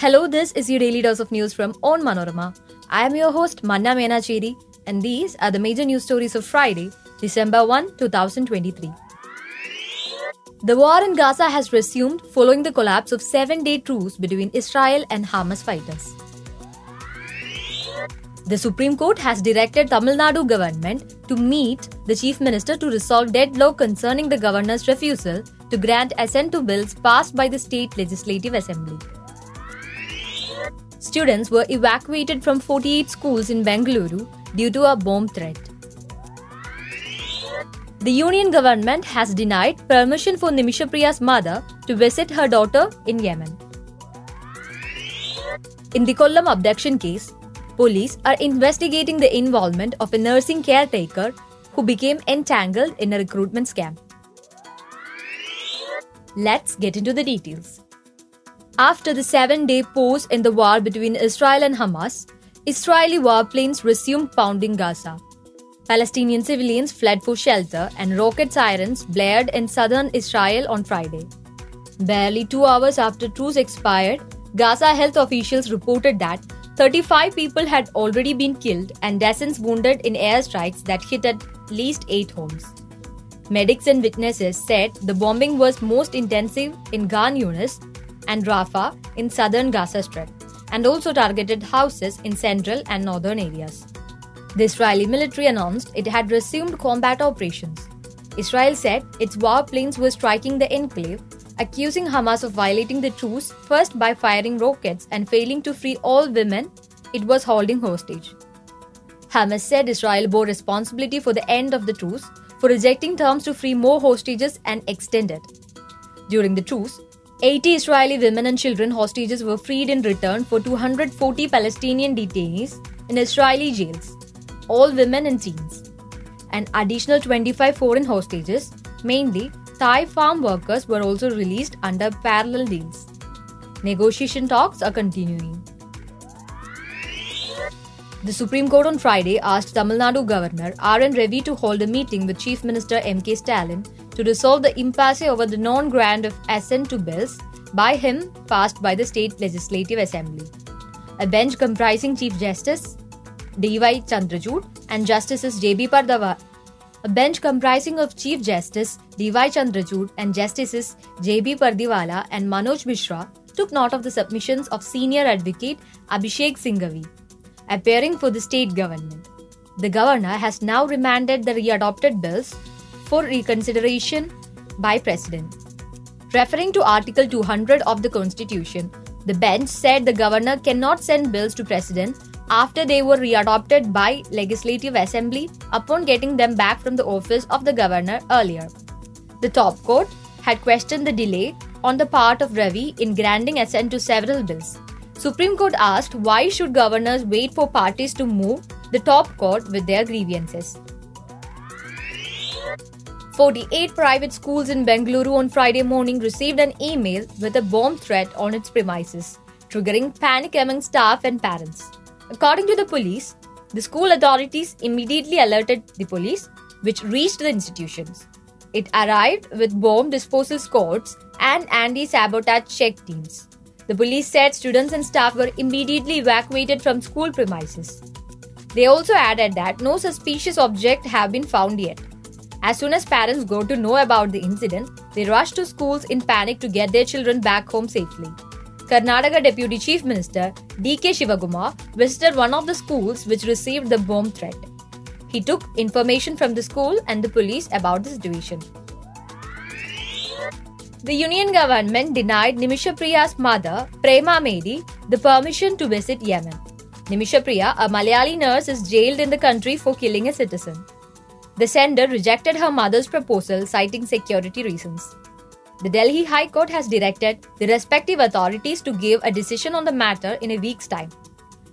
Hello, this is your daily dose of news from Onmanorama. I am your host Manna Menacheri, and these are the major news stories of Friday, December 1, 2023. The war in Gaza has resumed following the collapse of seven-day truce between Israel and Hamas fighters. The Supreme Court has directed Tamil Nadu government to meet the Chief Minister to resolve deadlock concerning the governor's refusal to grant assent to bills passed by the state legislative assembly. Students were evacuated from 48 schools in Bengaluru due to a bomb threat. The union government has denied permission for Nimisha Priya's mother to visit her daughter in Yemen. In the Kollam abduction case, police are investigating the involvement of a nursing caretaker who became entangled in a recruitment scam. Let's get into the details. After the seven day pause in the war between Israel and Hamas, Israeli warplanes resumed pounding Gaza. Palestinian civilians fled for shelter and rocket sirens blared in southern Israel on Friday. Barely two hours after truce expired, Gaza health officials reported that 35 people had already been killed and dozens wounded in airstrikes that hit at least eight homes. Medics and witnesses said the bombing was most intensive in Khan Yunis and Rafah in southern Gaza Strip, and also targeted houses in central and northern areas. The Israeli military announced it had resumed combat operations. Israel said its warplanes were striking the enclave, accusing Hamas of violating the truce first by firing rockets and failing to free all women it was holding hostage. Hamas said Israel bore responsibility for the end of the truce for rejecting terms to free more hostages and extend it. During the truce, 80 Israeli women and children hostages were freed in return for 240 Palestinian detainees in Israeli jails, all women and teens. An additional 25 foreign hostages, mainly Thai farm workers, were also released under parallel deals. Negotiation talks are continuing. The Supreme Court on Friday asked Tamil Nadu Governor R.N. Ravi to hold a meeting with Chief Minister M.K. Stalin to resolve the impasse over the non grant of assent to bills by him passed by the State Legislative Assembly. A bench comprising Chief Justice D.Y. Chandrachud and Justices J.B. Pardava. A bench comprising of Chief Justice D.Y. Chandrachud and Justices J.B. Pardiwala and Manoj Mishra took note of the submissions of senior advocate Abhishek Singhvi, appearing for the state government. The governor has now remanded the readopted bills for reconsideration by President. Referring to Article 200 of the Constitution, the bench said the governor cannot send bills to President after they were readopted by Legislative Assembly upon getting them back from the office of the governor earlier. The top court had questioned the delay on the part of Ravi in granting assent to several bills. Supreme Court asked why should governors wait for parties to move the top court with their grievances. 48 private schools in Bengaluru on Friday morning received an email with a bomb threat on its premises, triggering panic among staff and parents. According to the police, the school authorities immediately alerted the police, which reached the institutions. It arrived with bomb disposal squads and anti sabotage check teams. The police said students and staff were immediately evacuated from school premises. They also added that no suspicious object have been found yet. As soon as parents go to know about the incident, they rush to schools in panic to get their children back home safely. Karnataka Deputy Chief Minister D.K. Shivakumar visited one of the schools which received the bomb threat. He took information from the school and the police about the situation. The union government denied Nimisha Priya's mother, Prema Medi, the permission to visit Yemen. Nimisha Priya, a Malayali nurse, is jailed in the country for killing a citizen. The Centre rejected her mother's proposal, citing security reasons. The Delhi High Court has directed the respective authorities to give a decision on the matter in a week's time.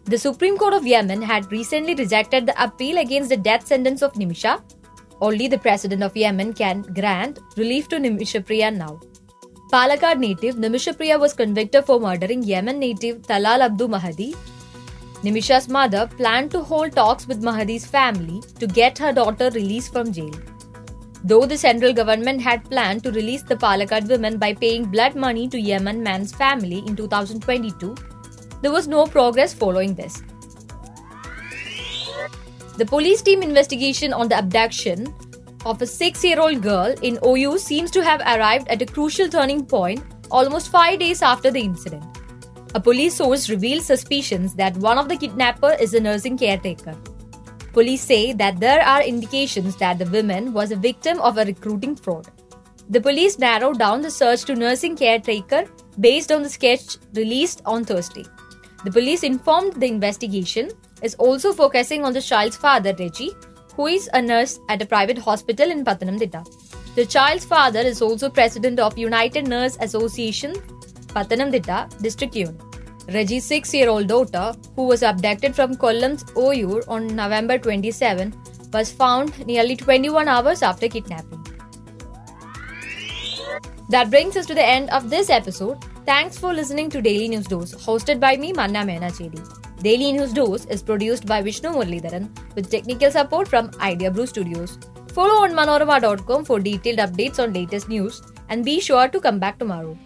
The Supreme Court of Yemen had recently rejected the appeal against the death sentence of Nimisha. Only the President of Yemen can grant relief to Nimisha Priya now. Palakkad native Nimisha Priya was convicted for murdering Yemen native Talal Abdu Mahdi. Nimisha's mother planned to hold talks with Mahdi's family to get her daughter released from jail. Though the central government had planned to release the Palakkad women by paying blood money to Yemen man's family in 2022, there was no progress following this. The police team investigation on the abduction of a six year old girl in Oyur seems to have arrived at a crucial turning point almost five days after the incident. A police source revealed suspicions that one of the kidnapper is a nursing caretaker. Police say that there are indications that the woman was a victim of a recruiting fraud. The police narrowed down the search to nursing caretaker based on the sketch released on Thursday. The police informed the investigation is also focusing on the child's father, Reji, who is a nurse at a private hospital in Pathanamthitta. The child's father is also president of United Nurse Association, Pathanamthitta district unit. Reji's six year old daughter, who was abducted from Kollam's Oyur on November 27, was found nearly 21 hours after kidnapping. That brings us to the end of this episode. Thanks for listening to Daily News Dose, hosted by me, Manna Menacheri. Daily News Dose is produced by Vishnu Muralidharan with technical support from Idea Brew Studios. Follow onmanorama.com for detailed updates on latest news and be sure to come back tomorrow.